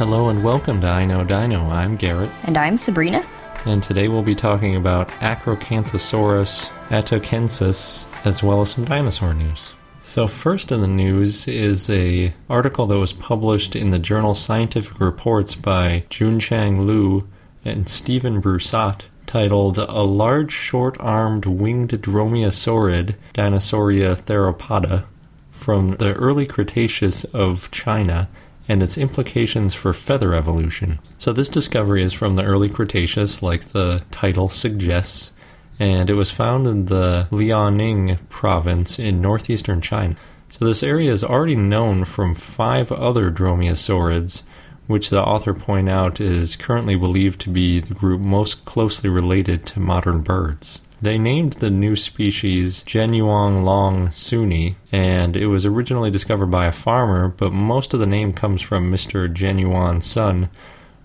Hello and welcome to I Know Dino. I'm Garrett, And I'm Sabrina. and today we'll be talking about Acrocanthosaurus atokensis, as well as some dinosaur news. So first in the news is a article that was published in the journal Scientific Reports by Junchang Liu and Stephen Brusatte titled A Large Short-Armed Winged Dromaeosaurid Dinosauria theropoda from the early Cretaceous of China and its implications for feather evolution. So, this discovery is from the early Cretaceous, like the title suggests, and it was found in the Liaoning province in northeastern China. So, this area is already known from five other dromaeosaurids, which the author point out is currently believed to be the group most closely related to modern birds. They named the new species Zhenyuanlong suni, and it was originally discovered by a farmer, but most of the name comes from Mr. Zhenyuan Sun,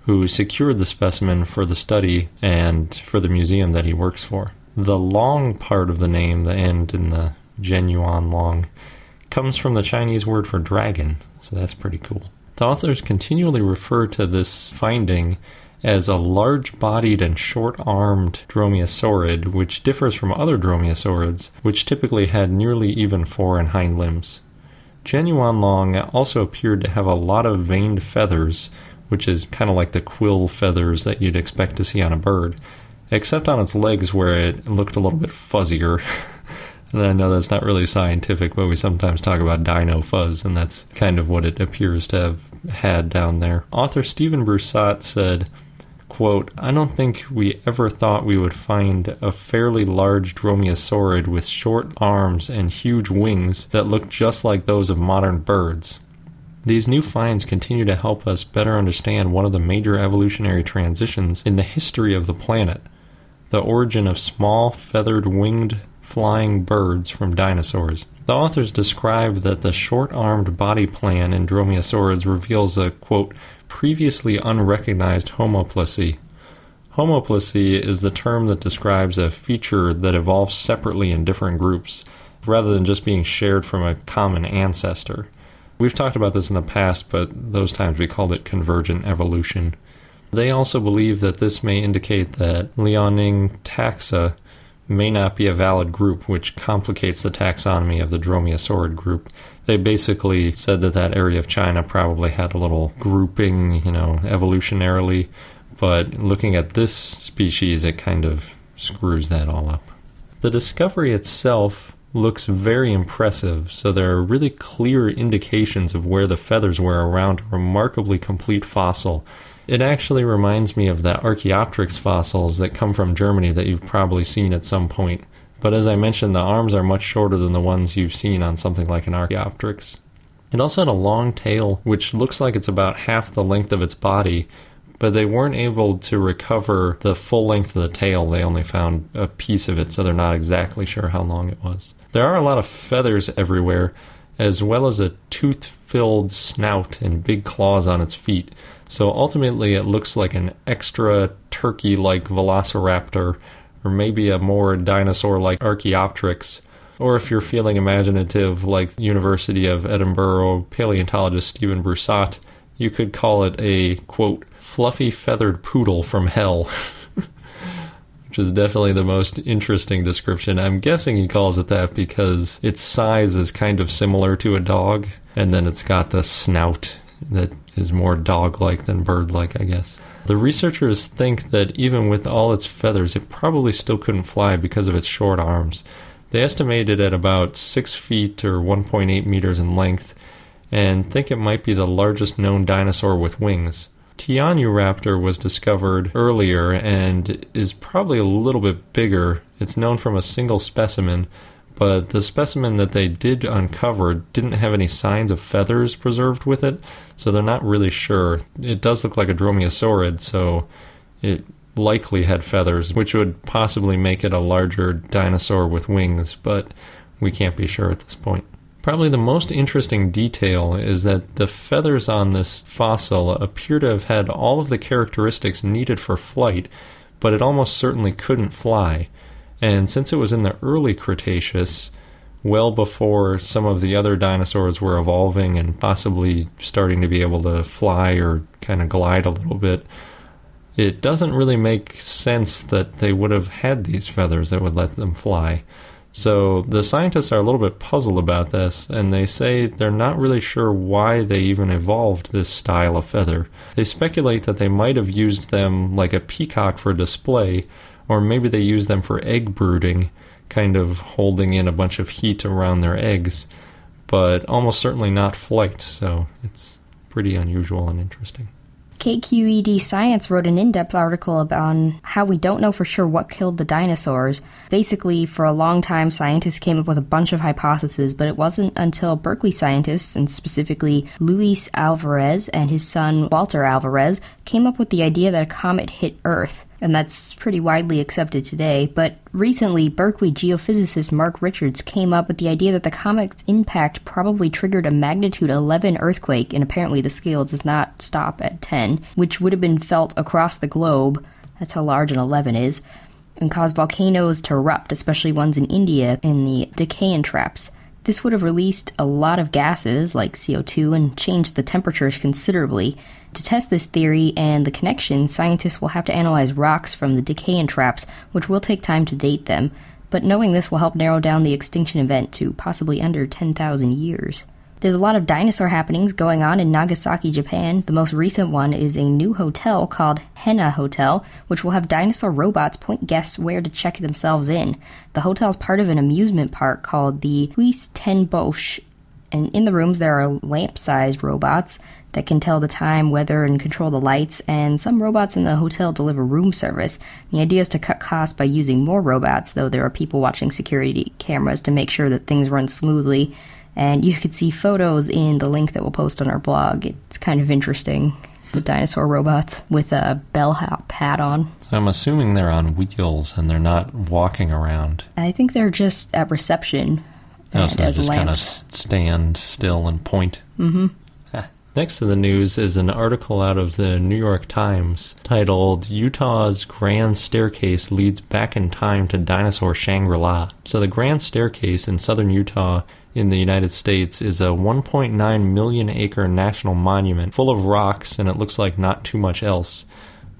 who secured the specimen for the study and for the museum that he works for. The long part of the name, the end in the Zhenyuanlong, comes from the Chinese word for dragon, so that's pretty cool. The authors continually refer to this finding as a large bodied and short armed dromaeosaurid, which differs from other dromaeosaurids, which typically had nearly even fore and hind limbs. Zhenyuanlong also appeared to have a lot of veined feathers, which is kind of like the quill feathers that you'd expect to see on a bird, except on its legs where it looked a little bit fuzzier. and I know that's not really scientific, but we sometimes talk about dino fuzz, and that's kind of what it appears to have had down there. Author Stephen Brusatte said, quote, I don't think we ever thought we would find a fairly large dromaeosaurid with short arms and huge wings that look just like those of modern birds. These new finds continue to help us better understand one of the major evolutionary transitions in the history of the planet the origin of small, feathered, winged, flying birds from dinosaurs. The authors describe that the short armed body plan in dromaeosaurids reveals a, quote, previously unrecognized homoplasy. Homoplasy is the term that describes a feature that evolves separately in different groups, rather than just being shared from a common ancestor. We've talked about this in the past, but those times we called it convergent evolution. They also believe that this may indicate that Liaoning taxa may not be a valid group, which complicates the taxonomy of the Dromaeosaurid group. They basically said that that area of China probably had a little grouping, you know, evolutionarily, but looking at this species, it kind of screws that all up. The discovery itself looks very impressive, so there are really clear indications of where the feathers were around a remarkably complete fossil. It actually reminds me of the Archaeopteryx fossils that come from Germany that you've probably seen at some point. But as I mentioned, the arms are much shorter than the ones you've seen on something like an Archaeopteryx. It also had a long tail, which looks like it's about half the length of its body, but they weren't able to recover the full length of the tail. They only found a piece of it, so they're not exactly sure how long it was. There are a lot of feathers everywhere, as well as a tooth filled snout and big claws on its feet. So ultimately, it looks like an extra turkey like velociraptor, or maybe a more dinosaur like Archaeopteryx. Or if you're feeling imaginative, like University of Edinburgh paleontologist Stephen Brusatte, you could call it a, quote, fluffy feathered poodle from hell. Which is definitely the most interesting description. I'm guessing he calls it that because its size is kind of similar to a dog, and then it's got the snout that is more dog like than bird like, I guess. The researchers think that even with all its feathers, it probably still couldn't fly because of its short arms. They estimate it at about 6 feet or 1.8 meters in length and think it might be the largest known dinosaur with wings. Tianyuraptor was discovered earlier and is probably a little bit bigger. It's known from a single specimen, but the specimen that they did uncover didn't have any signs of feathers preserved with it, so they're not really sure. It does look like a dromaeosaurid, so it likely had feathers, which would possibly make it a larger dinosaur with wings, but we can't be sure at this point. Probably the most interesting detail is that the feathers on this fossil appear to have had all of the characteristics needed for flight, but it almost certainly couldn't fly. And since it was in the early Cretaceous, well before some of the other dinosaurs were evolving and possibly starting to be able to fly or kind of glide a little bit, it doesn't really make sense that they would have had these feathers that would let them fly. So the scientists are a little bit puzzled about this, and they say they're not really sure why they even evolved this style of feather. They speculate that they might have used them like a peacock for display, or maybe they used them for egg brooding, kind of holding in a bunch of heat around their eggs, but almost certainly not flight, so it's pretty unusual and interesting. KQED Science wrote an in depth article on how we don't know for sure what killed the dinosaurs. Basically, for a long time, scientists came up with a bunch of hypotheses, but it wasn't until Berkeley scientists, and specifically Luis Alvarez and his son Walter Alvarez, came up with the idea that a comet hit Earth and that's pretty widely accepted today. But recently, Berkeley geophysicist Mark Richards came up with the idea that the comet's impact probably triggered a magnitude 11 earthquake, and apparently the scale does not stop at 10, which would have been felt across the globe. That's how large an 11 is. And caused volcanoes to erupt, especially ones in India, in the Deccan traps. This would have released a lot of gases like CO2 and changed the temperatures considerably. To test this theory and the connection, scientists will have to analyze rocks from the Deccan traps, which will take time to date them, but knowing this will help narrow down the extinction event to possibly under 10,000 years. There's a lot of dinosaur happenings going on in Nagasaki, Japan. The most recent one is a new hotel called Henn na Hotel, which will have dinosaur robots point guests where to check themselves in. The hotel is part of an amusement park called the Huis ten Bosch, and in the rooms there are lamp-sized robots that can tell the time, weather, and control the lights, and some robots in the hotel deliver room service. The idea is to cut costs by using more robots, though there are people watching security cameras to make sure that things run smoothly and you could see photos in the link that we'll post on our blog. It's kind of interesting. The dinosaur robots with a bellhop hat on. So I'm assuming they're on wheels and they're not walking around. I think they're just at reception. Oh, so they just kind of stand still and point. Mm-hmm. Next to the news is an article out of the New York Times titled Utah's Grand Staircase Leads Back in Time to Dinosaur Shangri La. So, the Grand Staircase in southern Utah in the United States is a 1.9 million acre national monument full of rocks and it looks like not too much else.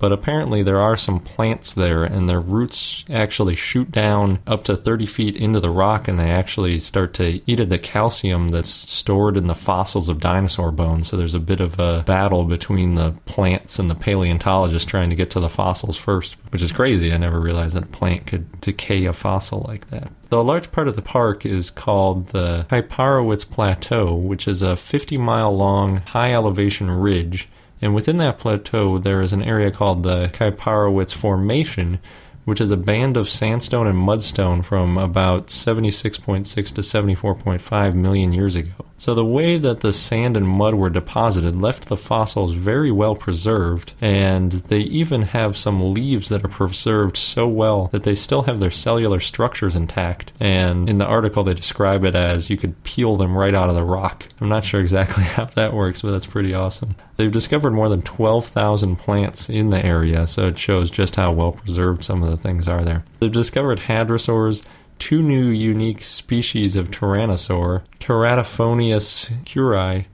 But apparently, there are some plants there, and their roots actually shoot down up to 30 feet into the rock, and they actually start to eat at the calcium that's stored in the fossils of dinosaur bones. So there's a bit of a battle between the plants and the paleontologists trying to get to the fossils first, which is crazy. I never realized that a plant could decay a fossil like that. So a large part of the park is called the Kaiparowits Plateau, which is a 50 mile long high elevation ridge and within that plateau, there is an area called the Kaiparowits Formation, which is a band of sandstone and mudstone from about 76.6 to 74.5 million years ago. So the way that the sand and mud were deposited left the fossils very well preserved, and they even have some leaves that are preserved so well that they still have their cellular structures intact. And in the article, they describe it as you could peel them right out of the rock. I'm not sure exactly how that works, but that's pretty awesome. They've discovered more than 12,000 plants in the area, so it shows just how well preserved some of the things are there. They've discovered hadrosaurs, two new unique species of tyrannosaur, Teratophoneus curriei,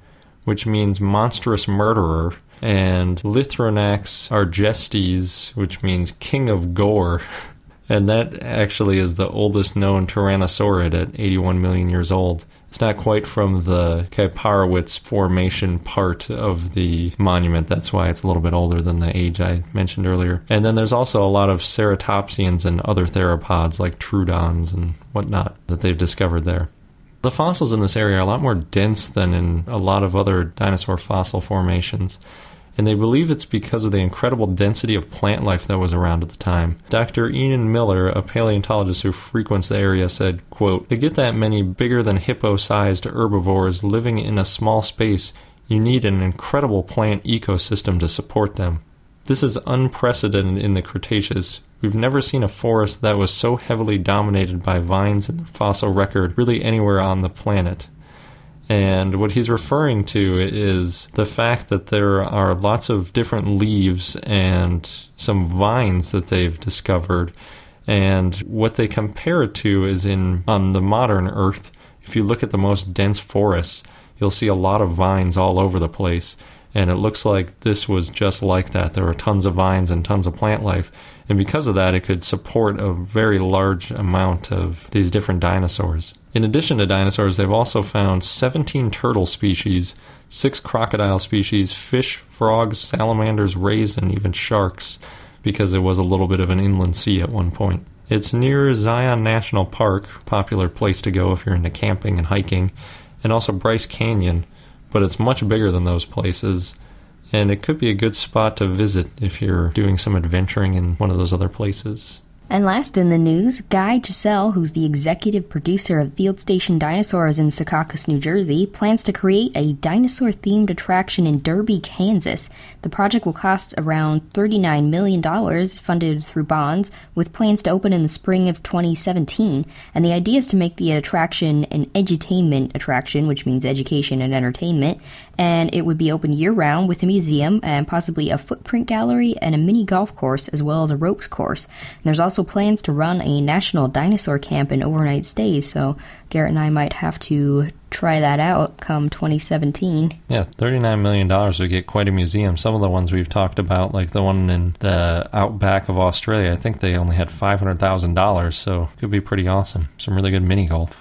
which means monstrous murderer, and Lythronax argestes, which means king of gore. And that actually is the oldest known tyrannosaurid at 81 million years old. It's not quite from the Kaiparowits formation part of the monument. That's why it's a little bit older than the age I mentioned earlier. And then there's also a lot of ceratopsians and other theropods like troodons and whatnot that they've discovered there. The fossils in this area are a lot more dense than in a lot of other dinosaur fossil formations and they believe it's because of the incredible density of plant life that was around at the time. Dr. Ian Miller, a paleontologist who frequents the area, said, quote, To get that many bigger than hippo-sized herbivores living in a small space, you need an incredible plant ecosystem to support them. This is unprecedented in the Cretaceous. We've never seen a forest that was so heavily dominated by vines in the fossil record really anywhere on the planet. And what he's referring to is the fact that there are lots of different leaves and some vines that they've discovered. And what they compare it to is in on the modern Earth, if you look at the most dense forests, you'll see a lot of vines all over the place. And it looks like this was just like that. There were tons of vines and tons of plant life. And because of that, it could support a very large amount of these different dinosaurs. In addition to dinosaurs, they've also found 17 turtle species, 6 crocodile species, fish, frogs, salamanders, rays, and even sharks, because it was a little bit of an inland sea at one point. It's near Zion National Park, popular place to go if you're into camping and hiking, and also Bryce Canyon, but it's much bigger than those places, and it could be a good spot to visit if you're doing some adventuring in one of those other places. And last in the news, Guy Gsell, who's the executive producer of Field Station Dinosaurs in Secaucus, New Jersey, plans to create a dinosaur themed attraction in Derby, Kansas. The project will cost around $39 million, funded through bonds, with plans to open in the spring of 2017. And the idea is to make the attraction an edutainment attraction, which means education and entertainment. And it would be open year round with a museum and possibly a footprint gallery and a mini golf course, as well as a ropes course. And there's also plans to run a national dinosaur camp and overnight stays, so Garrett and I might have to try that out come 2017. Yeah, $39 million would get quite a museum. Some of the ones we've talked about, like the one in the outback of Australia, I think they only had $500,000, so it could be pretty awesome. Some really good mini golf.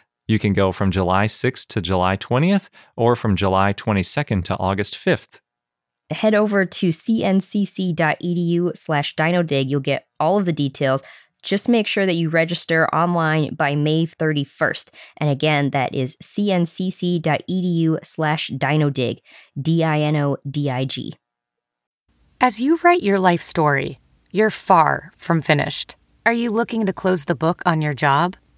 You can go from July 6th to July 20th or from July 22nd to August 5th. Head over to cncc.edu slash dinodig. You'll get all of the details. Just make sure that you register online by May 31st. And again, that is cncc.edu slash dinodig, D I N O D I G. As you write your life story, you're far from finished. Are you looking to close the book on your job?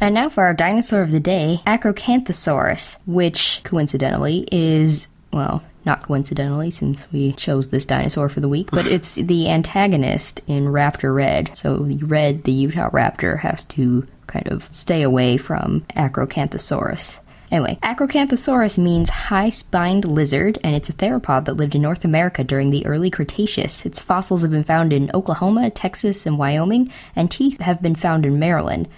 And now for our dinosaur of the day, Acrocanthosaurus, which coincidentally is, well, not coincidentally, since we chose this dinosaur for the week, but it's the antagonist in Raptor Red. So the red, the Utah raptor, has to kind of stay away from Acrocanthosaurus. Anyway, Acrocanthosaurus means high spined lizard, and it's a theropod that lived in North America during the early Cretaceous. Its fossils have been found in Oklahoma, Texas, and Wyoming, and teeth have been found in Maryland.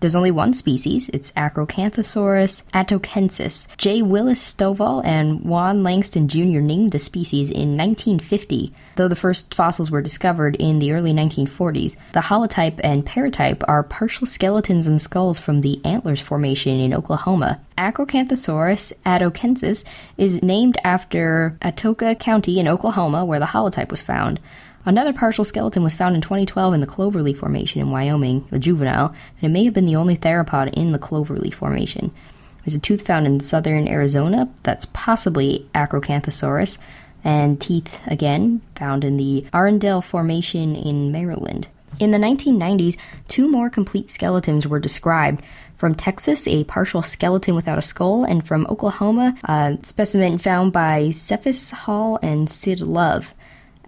There's only one species. It's Acrocanthosaurus atokensis. J. Willis Stovall and Wann Langston Jr. named the species in 1950, though the first fossils were discovered in the early 1940s. The holotype and paratype are partial skeletons and skulls from the Antlers Formation in Oklahoma. Acrocanthosaurus atokensis is named after Atoka County in Oklahoma, where the holotype was found. Another partial skeleton was found in 2012 in the Cloverly Formation in Wyoming, a juvenile, and it may have been the only theropod in the Cloverly Formation. There's a tooth found in southern Arizona that's possibly Acrocanthosaurus, and teeth, again, found in the Arundel Formation in Maryland. In the 1990s, two more complete skeletons were described. From Texas, a partial skeleton without a skull, and from Oklahoma, a specimen found by Cephis Hall and Sid Love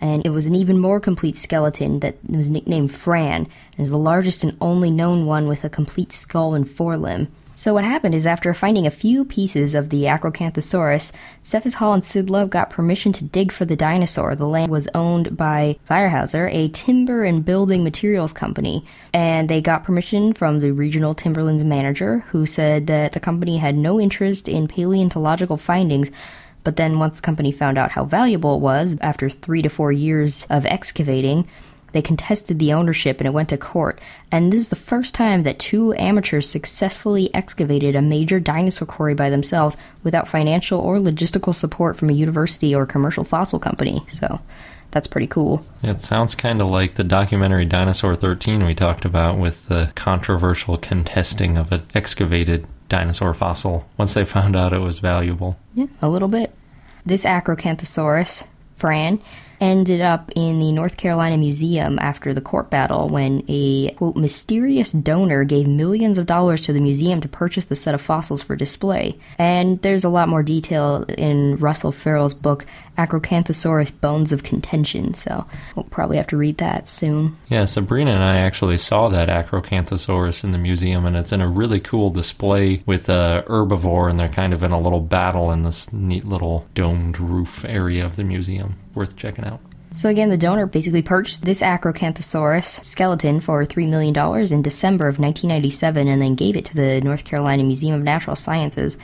and it was an even more complete skeleton that was nicknamed Fran, and is the largest and only known one with a complete skull and forelimb. So what happened is after finding a few pieces of the Acrocanthosaurus, Cephis Hall and Sid Love got permission to dig for the dinosaur. The land was owned by Weyerhaeuser, a timber and building materials company, and they got permission from the regional timberlands manager, who said that the company had no interest in paleontological findings, but then once the company found out how valuable it was, after three to four years of excavating, they contested the ownership and it went to court. And this is the first time that two amateurs successfully excavated a major dinosaur quarry by themselves without financial or logistical support from a university or commercial fossil company. So that's pretty cool. It sounds kind of like the documentary Dinosaur 13 we talked about with the controversial contesting of an excavated dinosaur fossil once they found out it was valuable. Yeah, a little bit. This Acrocanthosaurus, Fran, ended up in the North Carolina Museum after the court battle when a quote, mysterious donor gave millions of dollars to the museum to purchase the set of fossils for display. And there's a lot more detail in Russell Farrell's book Acrocanthosaurus Bones of Contention, so we'll probably have to read that soon. Yeah, Sabrina and I actually saw that Acrocanthosaurus in the museum, and it's in a really cool display with a herbivore, and they're kind of in a little battle in this neat little domed roof area of the museum. Worth checking out. So again, the donor basically purchased this Acrocanthosaurus skeleton for $3 million in December of 1997 and then gave it to the North Carolina Museum of Natural Sciences.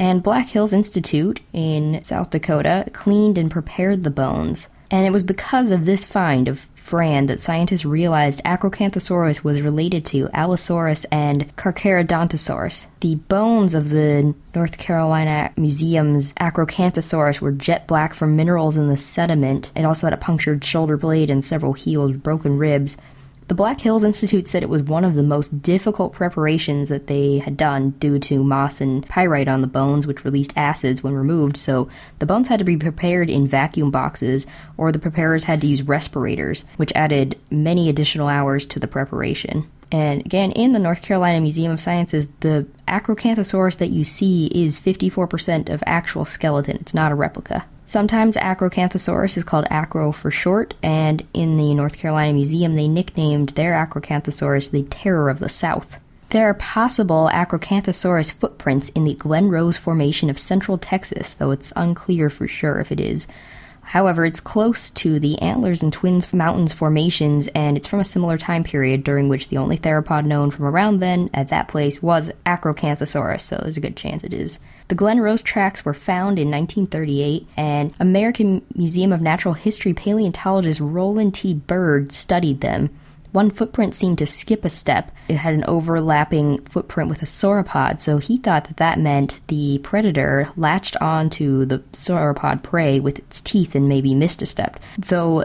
And Black Hills Institute in South Dakota cleaned and prepared the bones. And it was because of this find of Fran that scientists realized Acrocanthosaurus was related to Allosaurus and Carcharodontosaurus. The bones of the North Carolina Museum's Acrocanthosaurus were jet black from minerals in the sediment. It also had a punctured shoulder blade and several healed broken ribs. The Black Hills Institute said it was one of the most difficult preparations that they had done due to moss and pyrite on the bones, which released acids when removed. So the bones had to be prepared in vacuum boxes, or the preparers had to use respirators, which added many additional hours to the preparation. And again, in the North Carolina Museum of Sciences, the Acrocanthosaurus that you see is 54% of actual skeleton. It's not a replica. Sometimes Acrocanthosaurus is called Acro for short, and in the North Carolina Museum, they nicknamed their Acrocanthosaurus the Terror of the South. There are possible Acrocanthosaurus footprints in the Glen Rose Formation of central Texas, though it's unclear for sure if it is. However, it's close to the Antlers and Twins Mountains formations, and it's from a similar time period during which the only theropod known from around then at that place was Acrocanthosaurus, so there's a good chance it is. The Glen Rose tracks were found in 1938, and American Museum of Natural History paleontologist Roland T. Bird studied them. One footprint seemed to skip a step. It had an overlapping footprint with a sauropod, so he thought that that meant the predator latched onto the sauropod prey with its teeth and maybe missed a step. Though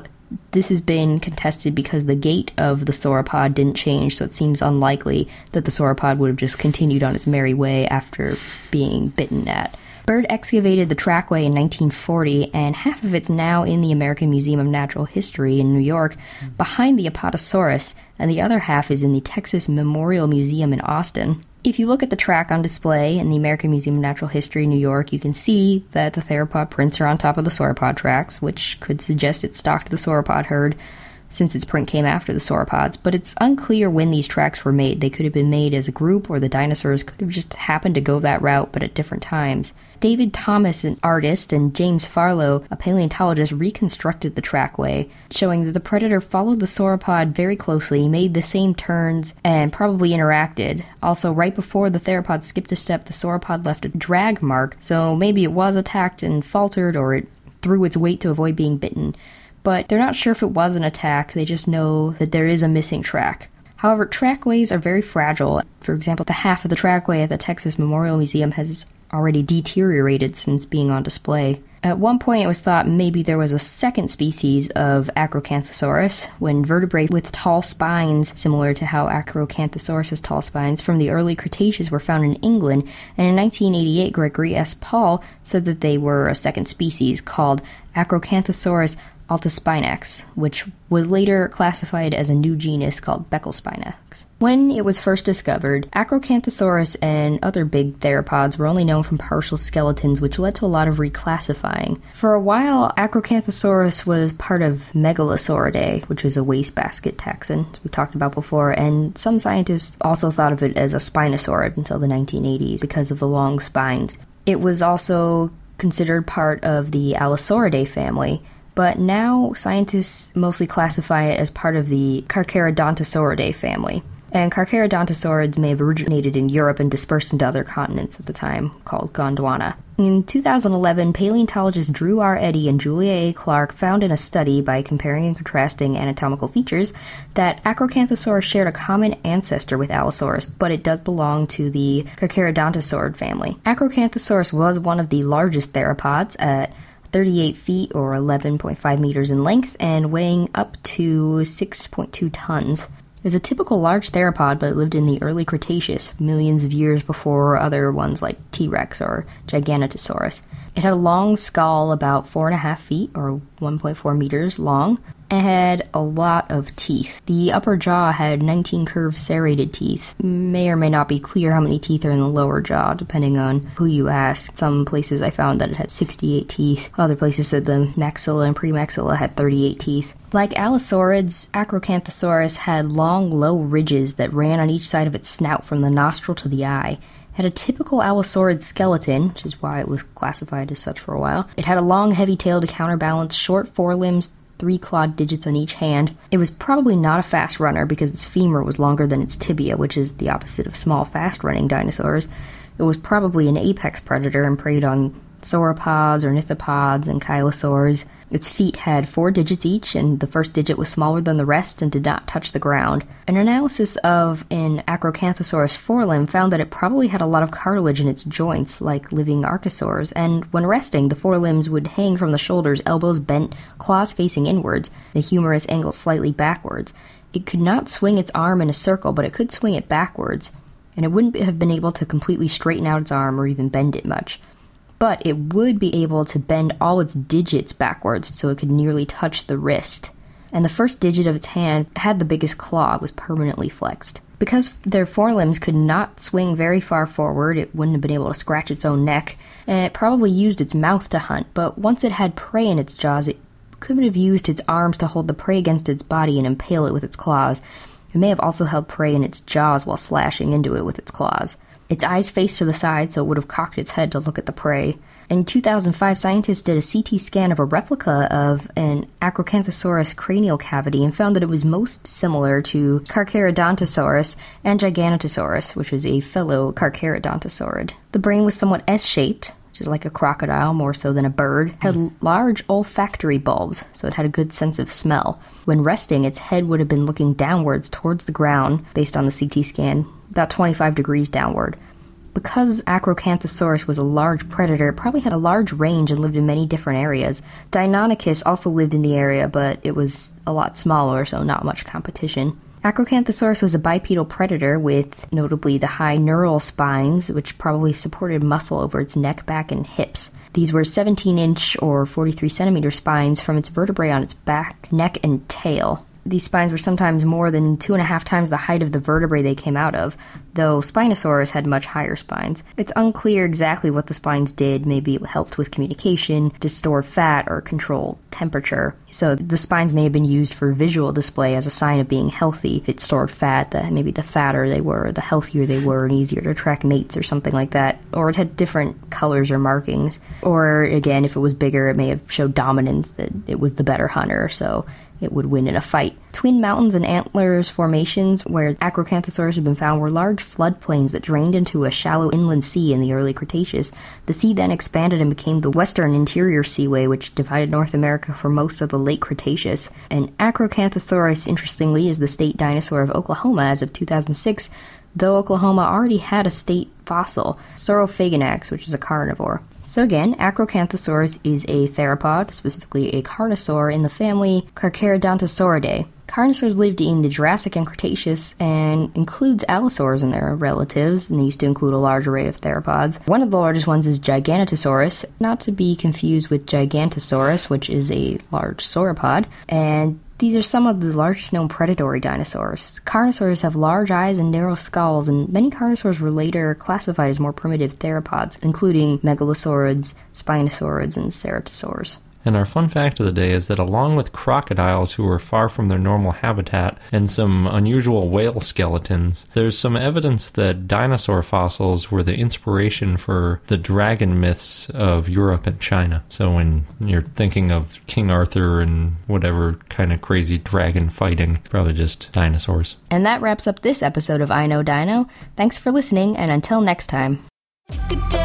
this has been contested because the gait of the sauropod didn't change, so it seems unlikely that the sauropod would have just continued on its merry way after being bitten at. Bird excavated the trackway in 1940, and half of it's now in the American Museum of Natural History in New York, behind the Apatosaurus, and the other half is in the Texas Memorial Museum in Austin. If you look at the track on display in the American Museum of Natural History, New York, you can see that the theropod prints are on top of the sauropod tracks, which could suggest it stalked the sauropod herd since its print came after the sauropods, but it's unclear when these tracks were made. They could have been made as a group, or the dinosaurs could have just happened to go that route, but at different times. David Thomas, an artist, and James Farlow, a paleontologist, reconstructed the trackway, showing that the predator followed the sauropod very closely, made the same turns, and probably interacted. Also, right before the theropod skipped a step, the sauropod left a drag mark, so maybe it was attacked and faltered, or it threw its weight to avoid being bitten but they're not sure if it was an attack, they just know that there is a missing track. However, trackways are very fragile. For example, the half of the trackway at the Texas Memorial Museum has already deteriorated since being on display. At one point, it was thought maybe there was a second species of Acrocanthosaurus when vertebrae with tall spines, similar to how Acrocanthosaurus tall spines, from the early Cretaceous were found in England. And in 1988, Gregory S. Paul said that they were a second species called Acrocanthosaurus Altispinax, which was later classified as a new genus called Becklespinax. When it was first discovered, Acrocanthosaurus and other big theropods were only known from partial skeletons, which led to a lot of reclassifying. For a while, Acrocanthosaurus was part of Megalosauridae, which was a wastebasket taxon, as we talked about before, and some scientists also thought of it as a spinosaurid until the 1980s because of the long spines. It was also considered part of the Allosauridae family, but now scientists mostly classify it as part of the Carcharodontosauridae family. And Carcharodontosaurids may have originated in Europe and dispersed into other continents at the time, called Gondwana. In 2011, paleontologists Drew R. Eddy and Julia A. Clarke found in a study by comparing and contrasting anatomical features that Acrocanthosaurus shared a common ancestor with Allosaurus, but it does belong to the Carcharodontosaurid family. Acrocanthosaurus was one of the largest theropods at 38 feet or 11.5 meters in length and weighing up to 6.2 tons. It was a typical large theropod, but it lived in the early Cretaceous, millions of years before other ones like T Rex or Giganotosaurus. It had a long skull, about 4.5 feet or 1.4 meters long, and had a lot of teeth. The upper jaw had 19 curved serrated teeth. May or may not be clear how many teeth are in the lower jaw, depending on who you ask. Some places I found that it had 68 teeth. Other places said the maxilla and premaxilla had 38 teeth. Like allosaurids, Acrocanthosaurus had long, low ridges that ran on each side of its snout from the nostril to the eye had a typical allosaurid skeleton, which is why it was classified as such for a while. It had a long, heavy tail to counterbalance short forelimbs, three clawed digits on each hand. It was probably not a fast runner because its femur was longer than its tibia, which is the opposite of small, fast running dinosaurs. It was probably an apex predator and preyed on sauropods, ornithopods, and cheilosaurs. Its feet had four digits each, and the first digit was smaller than the rest and did not touch the ground. An analysis of an Acrocanthosaurus forelimb found that it probably had a lot of cartilage in its joints, like living archosaurs, and when resting, the forelimbs would hang from the shoulders, elbows bent, claws facing inwards, the humerus angled slightly backwards. It could not swing its arm in a circle, but it could swing it backwards, and it wouldn't have been able to completely straighten out its arm or even bend it much but it would be able to bend all its digits backwards so it could nearly touch the wrist. And the first digit of its hand had the biggest claw, it was permanently flexed. Because their forelimbs could not swing very far forward, it wouldn't have been able to scratch its own neck, and it probably used its mouth to hunt, but once it had prey in its jaws, it couldn't have used its arms to hold the prey against its body and impale it with its claws. It may have also held prey in its jaws while slashing into it with its claws. Its eyes faced to the side, so it would have cocked its head to look at the prey. In 2005, scientists did a CT scan of a replica of an Acrocanthosaurus cranial cavity and found that it was most similar to Carcharodontosaurus and Giganotosaurus, which was a fellow Carcharodontosaurid. The brain was somewhat S shaped, which is like a crocodile more so than a bird, had large olfactory bulbs, so it had a good sense of smell. When resting, its head would have been looking downwards towards the ground, based on the CT scan, about 25 degrees downward. Because Acrocanthosaurus was a large predator, it probably had a large range and lived in many different areas. Deinonychus also lived in the area, but it was a lot smaller, so not much competition. Acrocanthosaurus was a bipedal predator with notably the high neural spines, which probably supported muscle over its neck, back, and hips. These were 17 inch or 43 centimeter spines from its vertebrae on its back, neck, and tail. These spines were sometimes more than two and a half times the height of the vertebrae they came out of, though Spinosaurus had much higher spines. It's unclear exactly what the spines did. Maybe it helped with communication, to store fat, or control temperature. So the spines may have been used for visual display as a sign of being healthy. It stored fat, the, maybe the fatter they were, the healthier they were, and easier to track mates or something like that. Or it had different colors or markings. Or again, if it was bigger, it may have showed dominance that it was the better hunter. So it would win in a fight. Twin Mountains and Antlers formations where Acrocanthosaurus had been found were large floodplains that drained into a shallow inland sea in the early Cretaceous. The sea then expanded and became the Western Interior Seaway, which divided North America for most of the late Cretaceous. And Acrocanthosaurus, interestingly, is the state dinosaur of Oklahoma as of 2006, though Oklahoma already had a state fossil, Saurophaganax, which is a carnivore. So again, Acrocanthosaurus is a theropod, specifically a carnosaur in the family Carcharodontosauridae. Carnosaurs lived in the Jurassic and Cretaceous and includes allosaurs in their relatives, and they used to include a large array of theropods. One of the largest ones is Giganotosaurus, not to be confused with Gigantosaurus, which is a large sauropod. And these are some of the largest known predatory dinosaurs. Carnosaurs have large eyes and narrow skulls, and many carnosaurs were later classified as more primitive theropods, including megalosaurids, spinosaurids, and ceratosaurs. And our fun fact of the day is that along with crocodiles who are far from their normal habitat and some unusual whale skeletons, there's some evidence that dinosaur fossils were the inspiration for the dragon myths of Europe and China. So when you're thinking of King Arthur and whatever kind of crazy dragon fighting, probably just dinosaurs. And that wraps up this episode of I Know Dino. Thanks for listening, and until next time. Good day.